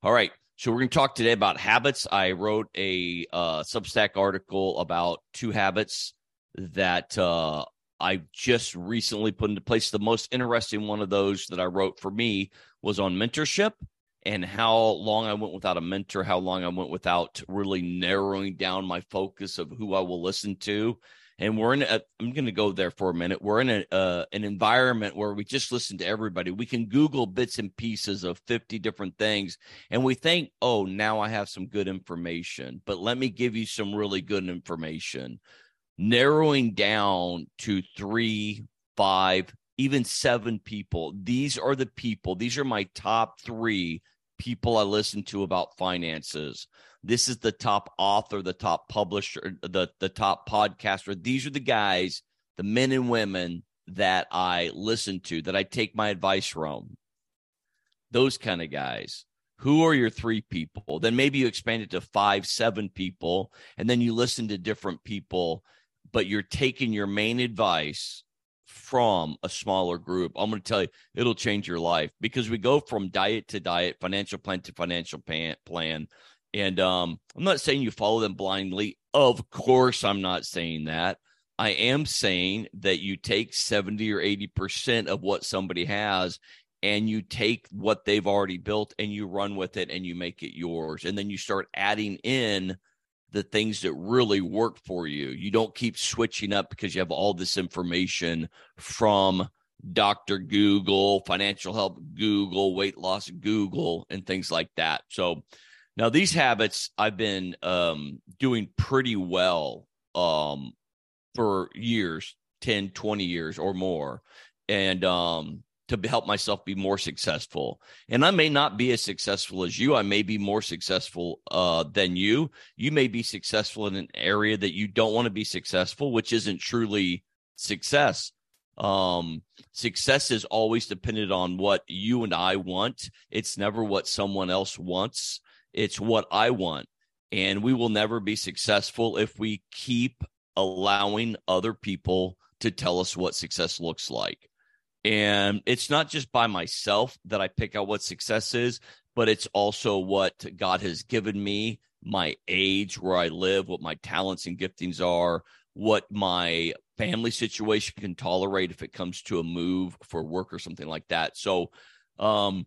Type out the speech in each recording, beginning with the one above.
All right. So we're going to talk today about habits. I wrote a uh, Substack article about two habits that uh, I just recently put into place. The most interesting one of those that I wrote for me was on mentorship and how long I went without a mentor, how long I went without really narrowing down my focus of who I will listen to. And we're in a, I'm going to go there for a minute. We're in a, uh, an environment where we just listen to everybody. We can Google bits and pieces of 50 different things and we think, oh, now I have some good information. But let me give you some really good information. Narrowing down to three, five, even seven people. These are the people, these are my top three people I listen to about finances. This is the top author, the top publisher, the, the top podcaster. These are the guys, the men and women that I listen to, that I take my advice from. Those kind of guys. Who are your three people? Then maybe you expand it to five, seven people, and then you listen to different people, but you're taking your main advice from a smaller group, I'm going to tell you it'll change your life because we go from diet to diet, financial plan to financial plan. And um, I'm not saying you follow them blindly. Of course, I'm not saying that. I am saying that you take 70 or 80% of what somebody has and you take what they've already built and you run with it and you make it yours. And then you start adding in the things that really work for you. You don't keep switching up because you have all this information from Dr. Google, financial help Google, weight loss Google, and things like that. So now these habits I've been um, doing pretty well um, for years 10, 20 years or more. And um, to help myself be more successful. And I may not be as successful as you. I may be more successful uh, than you. You may be successful in an area that you don't want to be successful, which isn't truly success. Um, success is always dependent on what you and I want. It's never what someone else wants. It's what I want. And we will never be successful if we keep allowing other people to tell us what success looks like. And it's not just by myself that I pick out what success is, but it's also what God has given me, my age, where I live, what my talents and giftings are, what my family situation can tolerate if it comes to a move for work or something like that. So, um,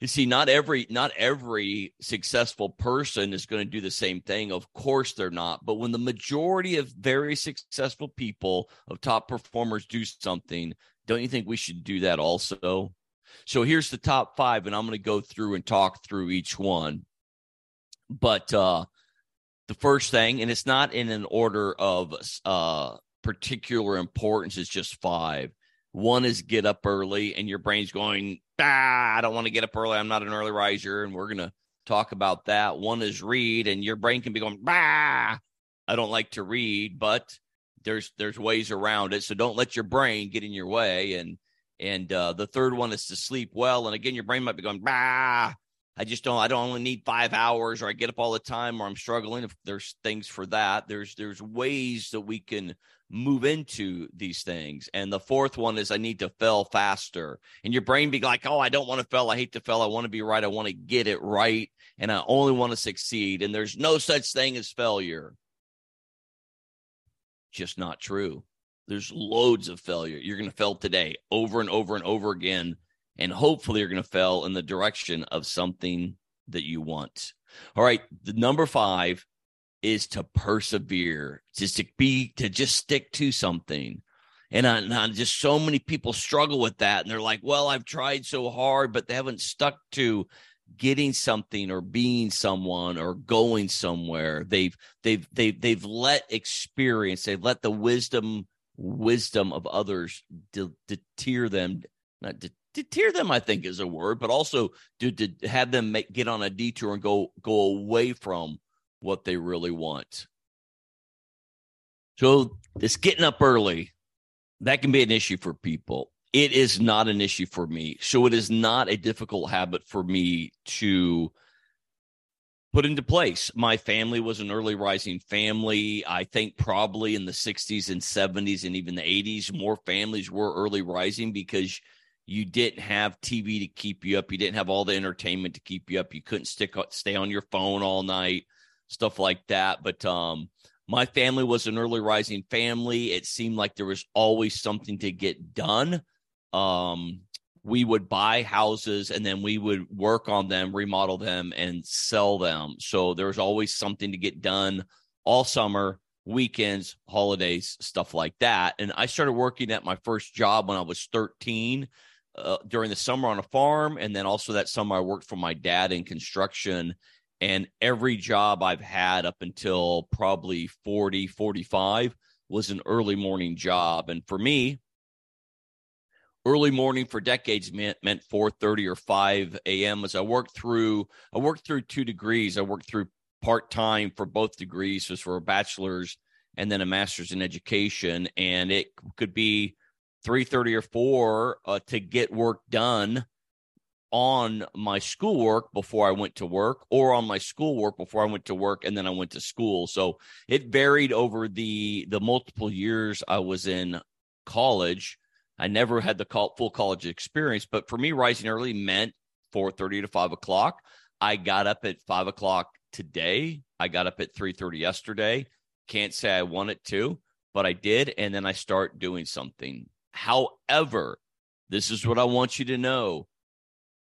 you see, not every not every successful person is going to do the same thing. Of course, they're not. But when the majority of very successful people of top performers do something, don't you think we should do that also? So here's the top five, and I'm going to go through and talk through each one. But uh, the first thing, and it's not in an order of uh, particular importance, it's just five. One is get up early, and your brain's going, ah, I don't want to get up early. I'm not an early riser. And we're going to talk about that. One is read, and your brain can be going, bah, I don't like to read, but there's there's ways around it. So don't let your brain get in your way. And and uh, the third one is to sleep well. And again, your brain might be going, bah, I just don't. I don't only need five hours, or I get up all the time, or I'm struggling. If there's things for that, there's there's ways that we can move into these things. And the fourth one is I need to fail faster. And your brain be like, oh, I don't want to fail. I hate to fail. I want to be right. I want to get it right, and I only want to succeed. And there's no such thing as failure just not true. There's loads of failure. You're going to fail today over and over and over again. And hopefully, you're going to fail in the direction of something that you want. All right. The number five is to persevere, just to be, to just stick to something. And, I, and I just so many people struggle with that. And they're like, well, I've tried so hard, but they haven't stuck to getting something or being someone or going somewhere they've they've they've they've let experience they've let the wisdom wisdom of others de- them not de- deter them i think is a word but also to, to have them make, get on a detour and go go away from what they really want so this getting up early that can be an issue for people it is not an issue for me. So it is not a difficult habit for me to put into place. My family was an early rising family. I think probably in the 60s and 70s and even the 80s, more families were early rising because You didn't have TV to keep you up. You didn't have all the entertainment to keep you up. You couldn't stick stay on your phone all night, stuff like that. But um, my family was an early rising family. It seemed like there was always something to get done. Um, we would buy houses and then we would work on them, remodel them, and sell them. So there was always something to get done all summer, weekends, holidays, stuff like that. And I started working at my first job when I was 13 uh, during the summer on a farm. And then also that summer, I worked for my dad in construction. And every job I've had up until probably 40, 45 was an early morning job. And for me, early morning for decades meant meant 4:30 or 5 a.m. as I worked through I worked through two degrees. I worked through part-time for both degrees, so for a bachelor's and then a master's in education and it could be 3:30 or 4 uh, to get work done on my schoolwork before I went to work or on my schoolwork before I went to work and then I went to school. So it varied over the the multiple years I was in college I never had the full college experience, but for me, rising early meant 4:30 to 5 o'clock. I got up at 5 o'clock today. I got up at 3:30 yesterday. Can't say I wanted to, but I did, and then I start doing something. However, this is what I want you to know: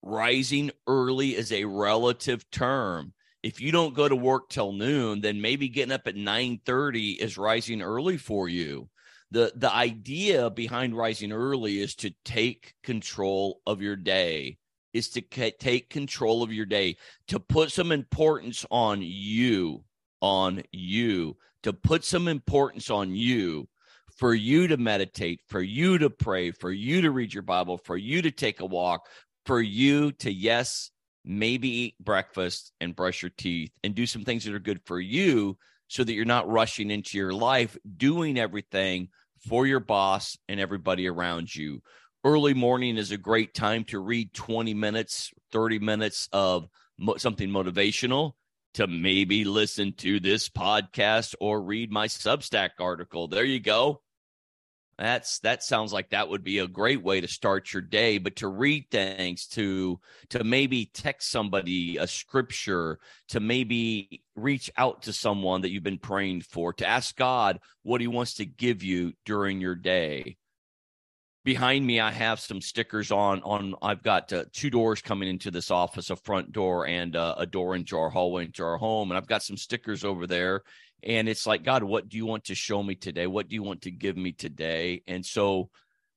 rising early is a relative term. If you don't go to work till noon, then maybe getting up at 9:30 is rising early for you the the idea behind rising early is to take control of your day is to c- take control of your day to put some importance on you on you to put some importance on you for you to meditate for you to pray for you to read your bible for you to take a walk for you to yes maybe eat breakfast and brush your teeth and do some things that are good for you so that you're not rushing into your life doing everything for your boss and everybody around you. Early morning is a great time to read 20 minutes, 30 minutes of mo- something motivational to maybe listen to this podcast or read my Substack article. There you go. That's that sounds like that would be a great way to start your day, but to read things, to to maybe text somebody a scripture, to maybe reach out to someone that you've been praying for, to ask God what he wants to give you during your day. Behind me I have some stickers on on I've got uh, two doors coming into this office, a front door and uh, a door into our hallway into our home, and I've got some stickers over there and it's like god what do you want to show me today? What do you want to give me today? And so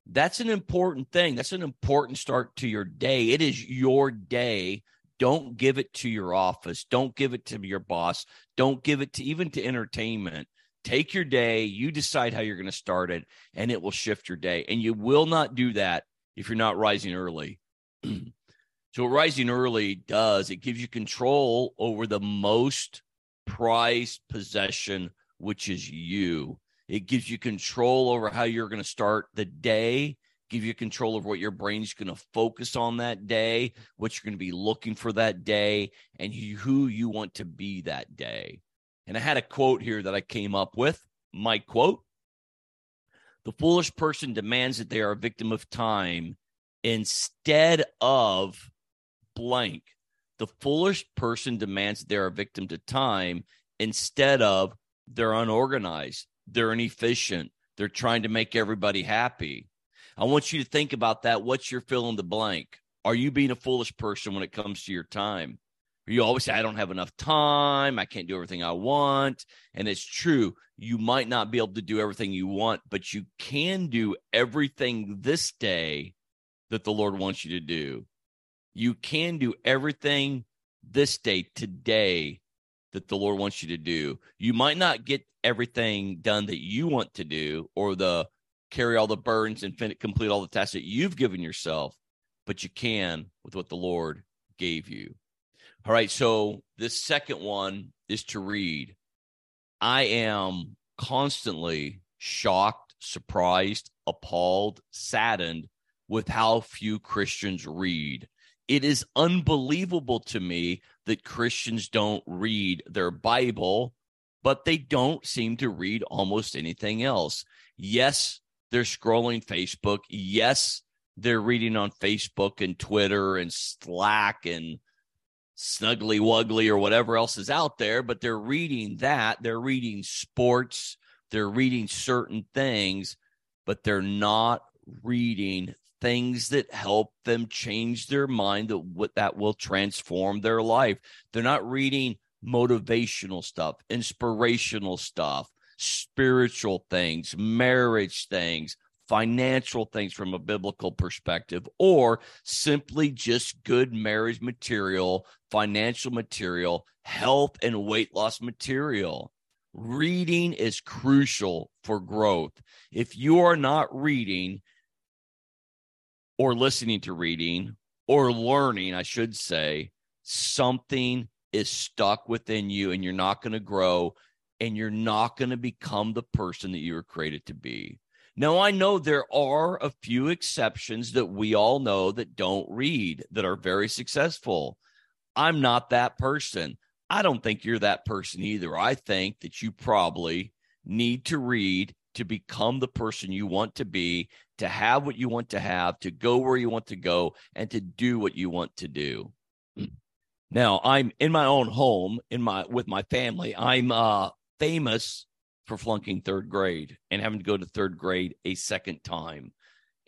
that's an important thing. That's an important start to your day. It is your day. Don't give it to your office. Don't give it to your boss. Don't give it to even to entertainment. Take your day. You decide how you're going to start it and it will shift your day. And you will not do that if you're not rising early. So rising early does it gives you control over the most prized possession, which is you. It gives you control over how you're going to start the day, give you control over what your brain's going to focus on that day, what you're going to be looking for that day, and who you want to be that day. And I had a quote here that I came up with. My quote The foolish person demands that they are a victim of time instead of blank the foolish person demands they're a victim to time instead of they're unorganized, they're inefficient, they're trying to make everybody happy. I want you to think about that. What's your fill in the blank? Are you being a foolish person when it comes to your time? Are You always say, I don't have enough time. I can't do everything I want. And it's true. You might not be able to do everything you want, but you can do everything this day that the Lord wants you to do. You can do everything this day, today, that the Lord wants you to do. You might not get everything done that you want to do or the carry all the burdens and complete all the tasks that you've given yourself, but you can with what the Lord gave you. All right. So this second one is to read. I am constantly shocked, surprised, appalled, saddened with how few Christians read it is unbelievable to me that Christians don't read their Bible, but they don't seem to read almost anything else. Yes, they're scrolling Facebook. Yes, they're reading on Facebook and Twitter and Slack and Snuggly Wuggly or whatever else is out there, but they're reading that. They're reading sports. They're reading certain things, but they're not reading things that help them change their mind that that will transform their life. They're not reading motivational stuff, inspirational stuff, spiritual things, marriage things, financial things from a biblical perspective, or simply just good marriage material, financial material, health and weight loss material. Reading is crucial for growth. If you are not reading or listening to reading or learning, I should say, something is stuck within you and you're not going to grow and you're not going to become the person that you were created to be. Now, I know there are a few exceptions that we all know that don't read, that are very successful. I'm not that person. I don't think you're that person either. I think that you probably need to read to become the person you want to be, to have what you want to have, to go where you want to go, and to do what you want to do. Now, I'm in my own home, in my with my family. I'm uh famous for flunking third grade and having to go to third grade a second time.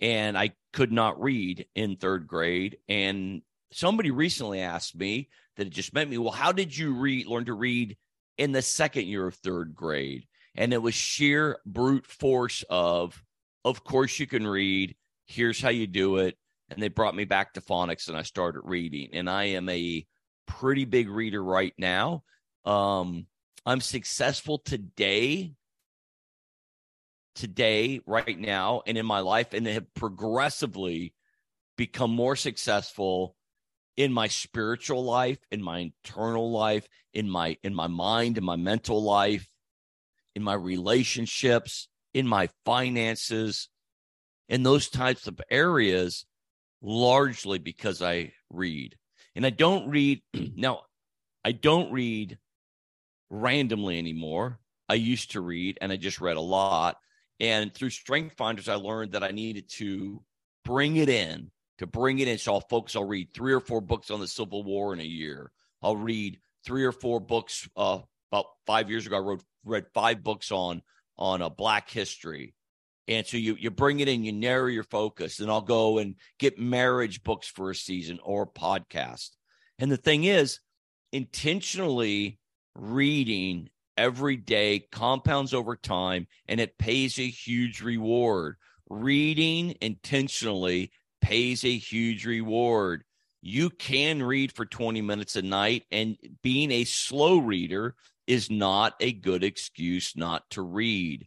And I could not read in third grade. And somebody recently asked me that it just met me, well, how did you read, learn to read in the second year of third grade? And it was sheer brute force of, of course you can read. Here's how you do it. And they brought me back to phonics and I started reading. And I am a pretty big reader right now. Um, I'm successful today, today, right now, and in my life, and have progressively become more successful in my spiritual life, in my internal life, in my in my mind, in my mental life, in my relationships, in my finances, in those types of areas, largely because I read. And I don't read now, I don't read randomly anymore. I used to read and I just read a lot. And through Strength Finders, I learned that I needed to bring it in, to bring it in. So I'll focus, I'll read three or four books on the Civil War in a year. I'll read three or four books. Uh, about five years ago, I wrote read five books on on a uh, Black history. And so you you bring it in, you narrow your focus, and I'll go and get marriage books for a season or podcast. And the thing is, intentionally reading every day compounds over time and it pays a huge reward. Reading intentionally pays a huge reward. You can read for 20 minutes a night, and being a slow reader is not a good excuse not to read.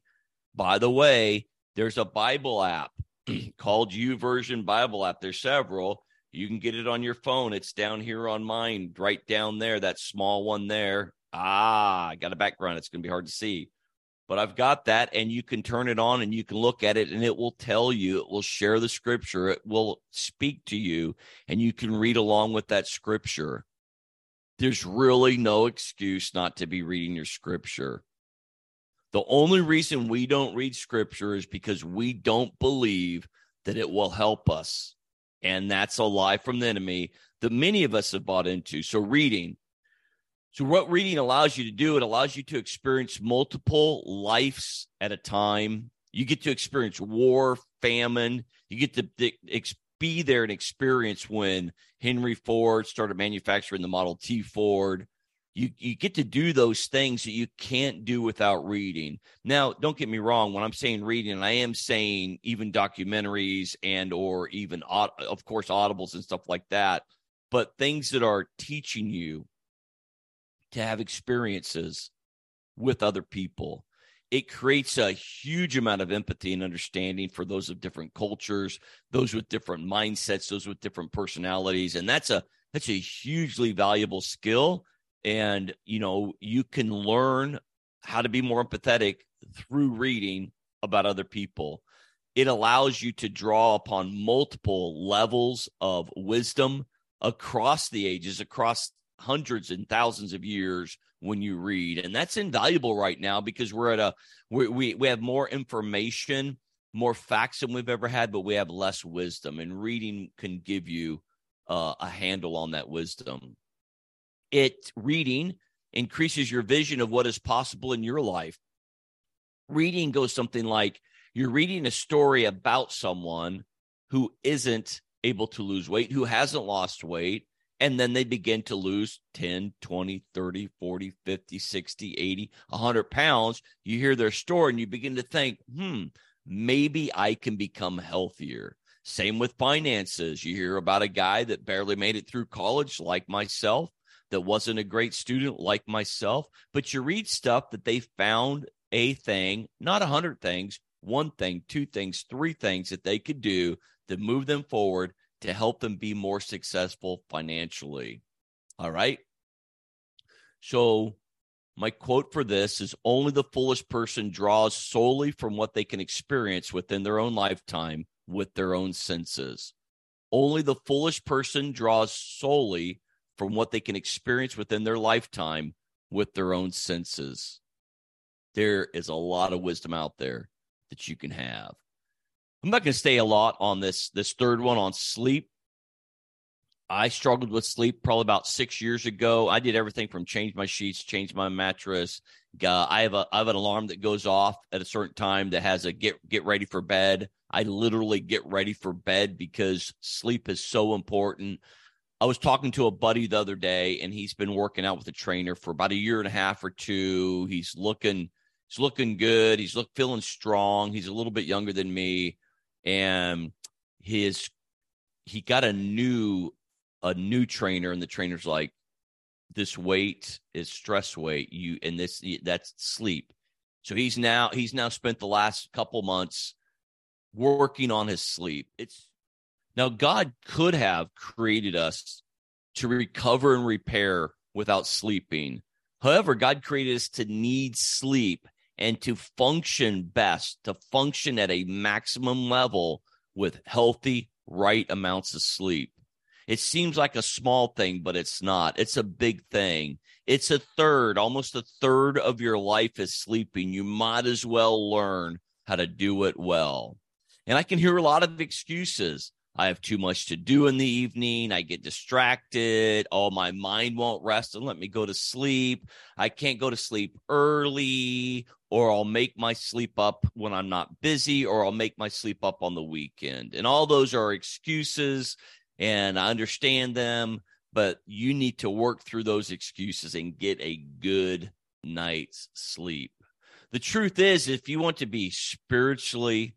By the way, there's a Bible app called YouVersion Bible app. There's several. You can get it on your phone. It's down here on mine, right down there, that small one there. Ah, I got a background. It's going to be hard to see. But I've got that, and you can turn it on and you can look at it, and it will tell you, it will share the scripture, it will speak to you, and you can read along with that scripture. There's really no excuse not to be reading your scripture. The only reason we don't read scripture is because we don't believe that it will help us. And that's a lie from the enemy that many of us have bought into. So, reading, so, what reading allows you to do, it allows you to experience multiple lives at a time. You get to experience war, famine. You get to be there and experience when Henry Ford started manufacturing the Model T Ford. You, you get to do those things that you can't do without reading. Now, don't get me wrong. When I'm saying reading, I am saying even documentaries and or even, of course, audibles and stuff like that. But things that are teaching you to have experiences with other people. It creates a huge amount of empathy and understanding for those of different cultures, those with different mindsets, those with different personalities, and that's a that's a hugely valuable skill. And you know, you can learn how to be more empathetic through reading about other people. It allows you to draw upon multiple levels of wisdom across the ages, across hundreds and thousands of years when you read and that's invaluable right now because we're at a we we, we have more information more facts than we've ever had, but we have less wisdom. And reading can give you uh, a handle on that wisdom. It reading increases your vision of what is possible in your life. Reading goes something like you're reading a story about someone who isn't able to lose weight, who hasn't lost weight, and then they begin to lose 10 20 30 40 50 60 80 100 pounds. You hear their story and you begin to think hmm maybe i can become healthier. Same with finances. You hear about a guy that barely made it through college like myself that wasn't a great student like myself. But you read stuff that they found a thing not a hundred things one thing two things three things that they could do to move them forward to help them be more successful financially. All right. So, my quote for this is only the foolish person draws solely from what they can experience within their own lifetime with their own senses. Only the foolish person draws solely from what they can experience within their lifetime with their own senses. There is a lot of wisdom out there that you can have. I'm not going to stay a lot on this this third one on sleep. I struggled with sleep probably about six years ago. I did everything from change my sheets, change my mattress. Uh, I have a I have an alarm that goes off at a certain time that has a get get ready for bed. I literally get ready for bed because sleep is so important. I was talking to a buddy the other day, and he's been working out with a trainer for about a year and a half or two. He's looking he's looking good. He's look feeling strong. He's a little bit younger than me and his he got a new a new trainer and the trainer's like this weight is stress weight. You and this that's sleep. So he's now he's now spent the last couple months working on his sleep. It's now god could have created us to recover and repair without sleeping. However god created us to need sleep and to function best, to function at a maximum level with healthy, right amounts of sleep. It seems like a small thing, but it's not. It's a big thing. It's a third, almost a third of your life is sleeping. You might as well learn how to do it well. And I can hear a lot of excuses. I have too much to do in the evening. I get distracted. Oh, my mind won't rest and let me go to sleep. I can't go to sleep early, or I'll make my sleep up when I'm not busy, or I'll make my sleep up on the weekend. And all those are excuses, and I understand them, but you need to work through those excuses and get a good night's sleep. The truth is, if you want to be spiritually,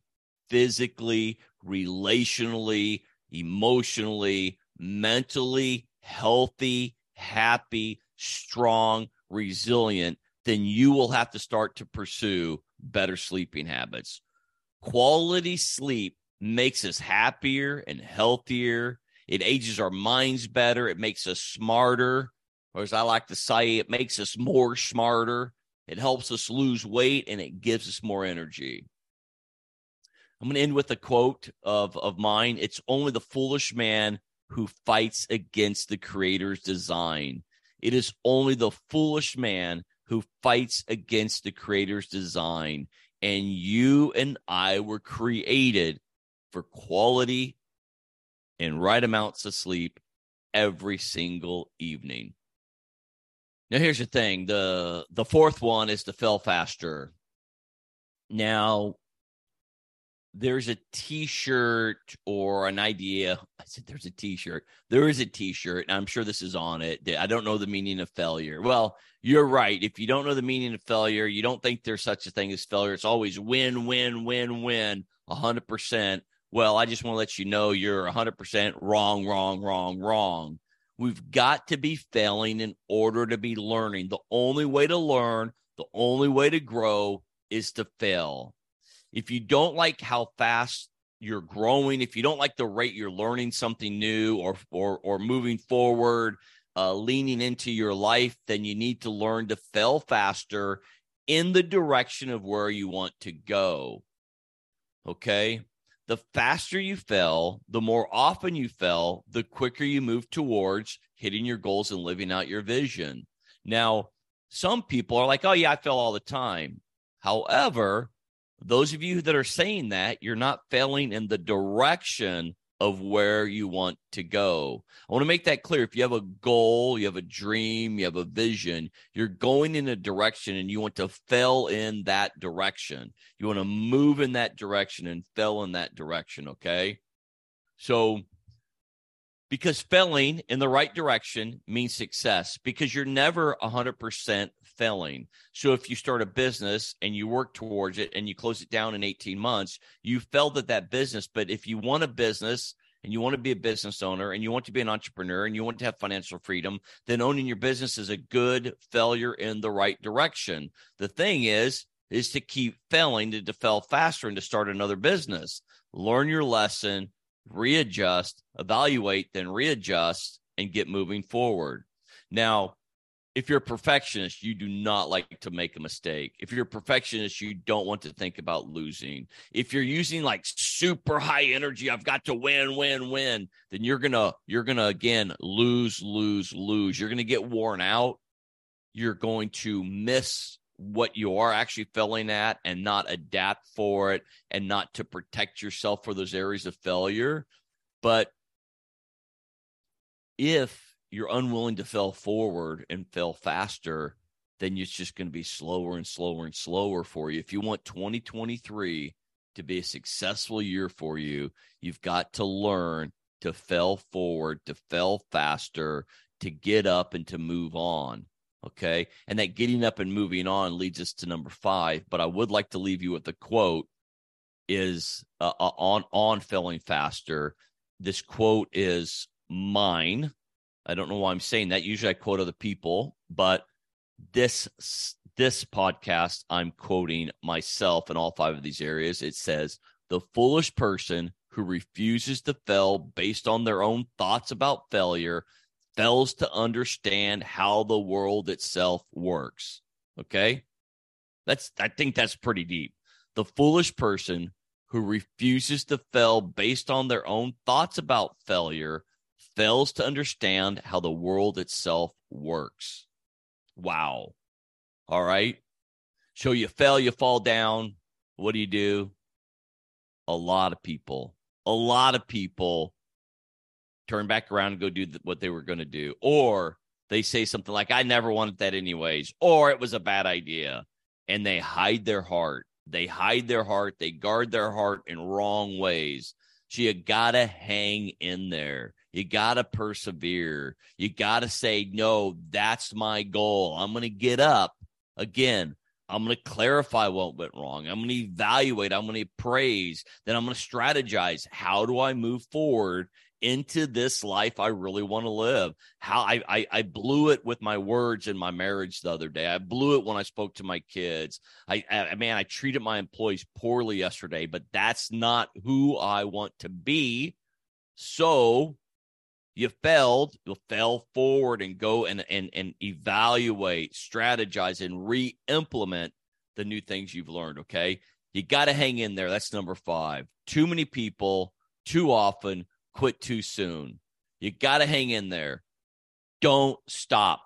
physically, relationally, emotionally, mentally healthy, happy, strong, resilient, then you will have to start to pursue better sleeping habits. Quality sleep makes us happier and healthier. It ages our minds better. It makes us smarter. Or as I like to say, it makes us more smarter. It helps us lose weight and it gives us more energy. I'm going to end with a quote of, of mine. It's only the foolish man who fights against the creator's design. It is only the foolish man who fights against the creator's design. And you and I were created for quality and right amounts of sleep every single evening. Now here's the thing. The the fourth one is to fail faster. Now there's a t-shirt or an idea. I said there's a t-shirt. There is a t-shirt and i'm sure this is on it i don't know the meaning of failure. Well you're right. If you don't know the meaning of failure you don't think there's such a thing as failure. It's always win win win win 100% well i just want to let you know you're 100% wrong wrong wrong wrong. We've got to be failing in order to be learning. The only way to learn the only way to grow is to fail if you don't like how fast you're growing, if you don't like the rate you're learning something new or or or moving forward, uh, leaning into your life, then you need to learn to fail faster in the direction of where you want to go. Okay. The faster you fail, the more often you fail, the quicker you move towards hitting your goals and living out your vision. Now, some people are like, oh, yeah, I fail all the time. However, those of you that are saying that, you're not failing in the direction of where you want to go. I want to make that clear. If you have a goal, you have a dream, you have a vision, you're going in a direction and you want to fail in that direction. You want to move in that direction and fail in that direction. Okay. So, because failing in the right direction means success because you're never 100% failing. So if you start a business and you work towards it and you close it down in 18 months, you failed at that business. But if you want a business and you want to be a business owner and you want to be an entrepreneur and you want to have financial freedom, then owning your business is a good failure in the right direction. The thing is, is to keep failing to, to fail faster and to start another business. Learn your lesson, readjust, evaluate, then readjust and get moving forward. Now, if you're a perfectionist, you do not like to make a mistake. If you're a perfectionist, you don't want to think about losing. If you're using like super high energy, I've got to win, win, win, then you're going to you're going to again lose, lose, lose. You're going to get worn out. You're going to miss what you are actually failing at and not adapt for it and not to protect yourself for those areas of failure. But if you're unwilling to fail forward and fail faster, then it's just going to be slower and slower and slower for you. If you want 2023 to be a successful year for you, you've got to learn to fail forward, to fail faster, to get up and to move on. Okay. And that getting up and moving on leads us to number five. But I would like to leave you with the quote is uh, uh on on failing faster. This quote is mine I don't know why I'm saying that. Usually I quote other people, but this this podcast I'm quoting myself in all five of these areas. It says the foolish person who refuses to fail based on their own thoughts about failure fails to understand how the world itself works. Okay? That's I think that's pretty deep. The foolish person who refuses to fail based on their own thoughts about failure fails to understand how the world itself works. Wow. All right. So you fail, you fall down. What do you do? A lot of people, a lot of people turn back around and go do what they were going to do. Or they say something like, I never wanted that anyways, or it was a bad idea. And they hide their heart. They hide their heart. They guard their heart in wrong ways. So you got to hang in there. You got to persevere. You got to say, no, that's my goal. I'm going to get up again. I'm going to clarify what went wrong. I'm going to evaluate. I'm going to praise. Then I'm going to strategize. How do I move forward into this life I really want to live? How I, I, I blew it with my words in my marriage the other day. I blew it when I spoke to my kids. I, I man, I treated my employees poorly yesterday, but that's not who I want to be. So you failed, you'll fail forward and go and and and evaluate, strategize, and re-implement the new things you've learned. Okay. You got to hang in there. That's number five. Too many people, too often, quit too soon. You got to hang in there. Don't stop.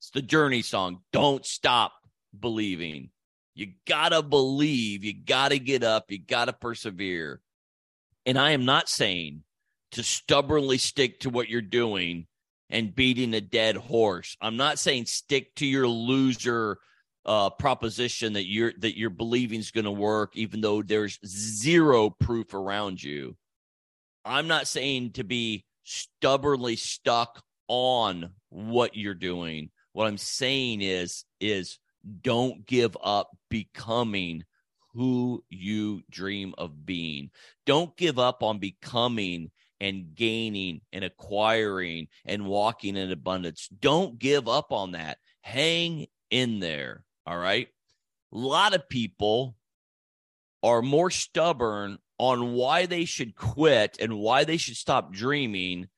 It's the journey song. Don't stop believing. You got to believe. You got to get up. You got to persevere. And I am not saying to stubbornly stick to what you're doing and beating a dead horse. I'm not saying stick to your loser uh, proposition that you're that you're believing is going to work, even though there's zero proof around you. I'm not saying to be stubbornly stuck on what you're doing. What I'm saying is is don't give up becoming who you dream of being. Don't give up on becoming and gaining and acquiring and walking in abundance. Don't give up on that. Hang in there. All right. A lot of people are more stubborn on why they should quit and why they should stop dreaming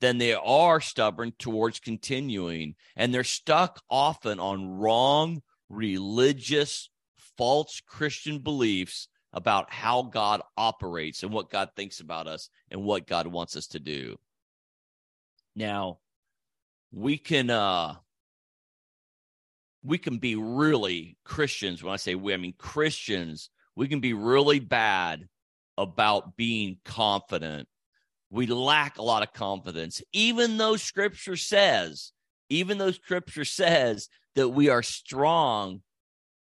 than they are stubborn towards continuing. And they're stuck often on wrong religious, false Christian beliefs about how God operates and what God thinks about us and what God wants us to do. Now, we can uh we can be really Christians when I say we I mean Christians we can be really bad about being confident. We lack a lot of confidence, even though scripture says, even though scripture says that we are strong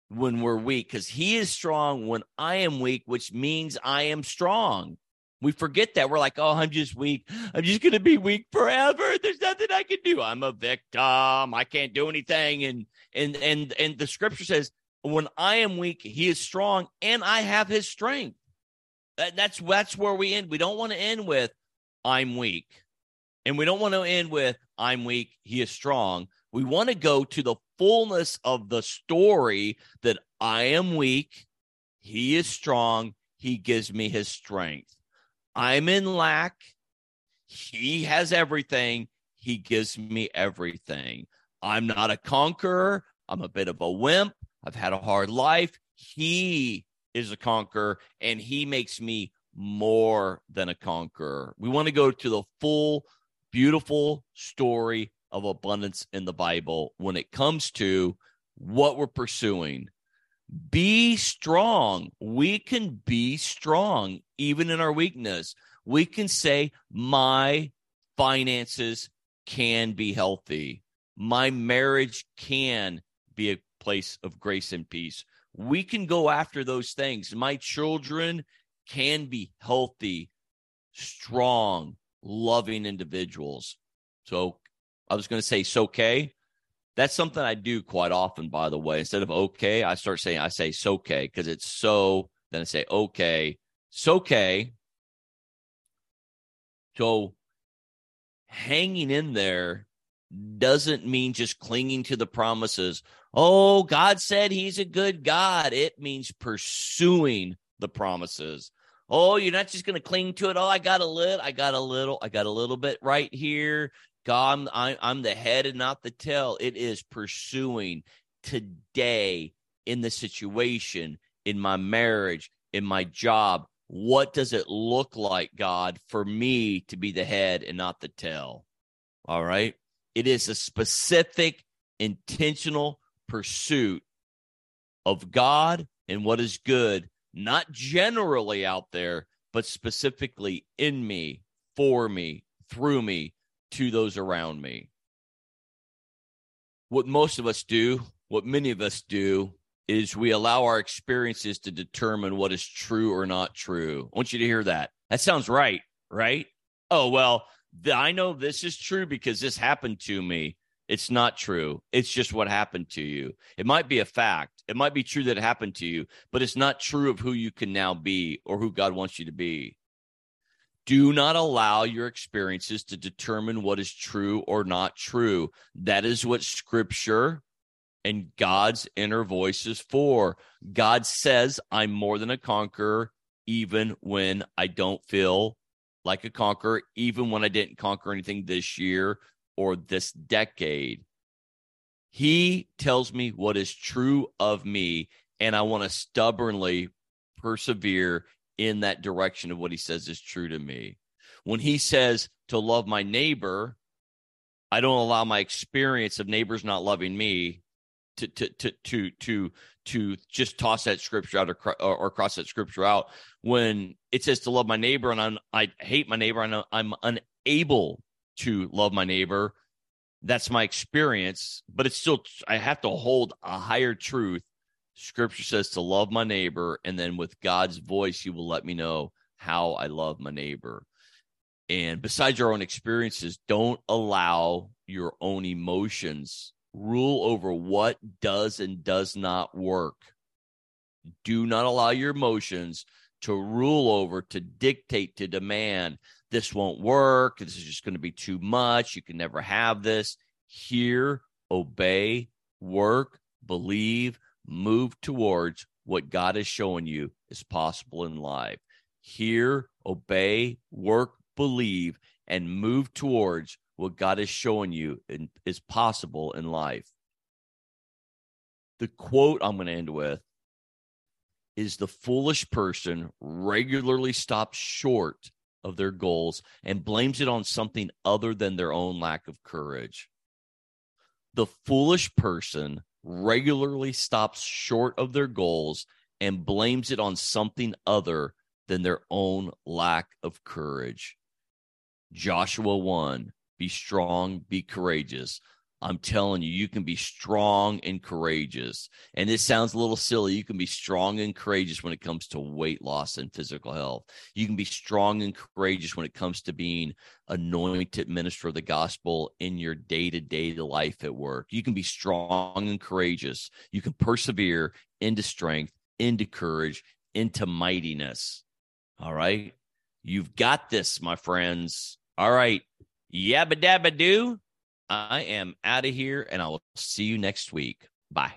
when we're weak, because he is strong when I am weak, which means I am strong. We forget that. We're like, oh, I'm just weak. I'm just going to be weak forever. There's nothing I can do. I'm a victim. I can't do anything. And, and, and, and the scripture says, when I am weak, he is strong and I have his strength. That, that's, that's where we end. We don't want to end with, I'm weak. And we don't want to end with, I'm weak. He is strong. We want to go to the fullness of the story that I am weak. He is strong. He gives me his strength. I'm in lack. He has everything. He gives me everything. I'm not a conqueror. I'm a bit of a wimp. I've had a hard life. He is a conqueror and he makes me more than a conqueror. We want to go to the full, beautiful story of abundance in the Bible when it comes to what we're pursuing. Be strong. We can be strong even in our weakness. We can say, My finances can be healthy. My marriage can be a place of grace and peace. We can go after those things. My children can be healthy, strong, loving individuals. So I was going to say, it's okay. That's something I do quite often, by the way. Instead of okay, I start saying, I say, so okay, because it's so, then I say, okay, so okay. So hanging in there doesn't mean just clinging to the promises. Oh, God said he's a good God. It means pursuing the promises. Oh, you're not just going to cling to it. Oh, I got a little, I got a little, I got a little bit right here. God, I'm, I'm the head and not the tail. It is pursuing today in the situation, in my marriage, in my job. What does it look like, God, for me to be the head and not the tail? All right. It is a specific, intentional pursuit of God and what is good, not generally out there, but specifically in me, for me, through me, to those around me. What most of us do, what many of us do, is we allow our experiences to determine what is true or not true. I want you to hear that. That sounds right, right? Oh, well, I know this is true because this happened to me. It's not true. It's just what happened to you. It might be a fact. It might be true that it happened to you, but it's not true of who you can now be or who God wants you to be. Do not allow your experiences to determine what is true or not true. That is what scripture and God's inner voice is for. God says, I'm more than a conqueror, even when I don't feel like a conqueror, even when I didn't conquer anything this year or this decade. He tells me what is true of me, and I want to stubbornly persevere in that direction of what he says is true to me. When he says to love my neighbor, I don't allow my experience of neighbors not loving me to to to to to to just toss that scripture out or, or cross that scripture out when it says to love my neighbor and I'm, I hate my neighbor and I'm unable to love my neighbor. That's my experience, but it's still I have to hold a higher truth Scripture says to love my neighbor, and then with God's voice, He will let me know how I love my neighbor. And besides your own experiences, don't allow your own emotions rule over what does and does not work. Do not allow your emotions to rule over, to dictate, to demand this won't work. This is just going to be too much. You can never have this. Hear, obey, work, believe, move towards what God is showing you is possible in life. Hear, obey, work, believe, and move towards what God is showing you is possible in life. The quote I'm going to end with is the foolish person regularly stops short of their goals and blames it on something other than their own lack of courage. The foolish person regularly stops short of their goals and blames it on something other than their own lack of courage. Joshua 1 Be strong, be courageous. I'm telling you, you can be strong and courageous. And this sounds a little silly. You can be strong and courageous when it comes to weight loss and physical health. You can be strong and courageous when it comes to being anointed minister of the gospel in your day to day life at work. You can be strong and courageous. You can persevere into strength, into courage, into mightiness. All right. You've got this, my friends. All right. Yabba dabba doo. I am out of here and I will see you next week. Bye.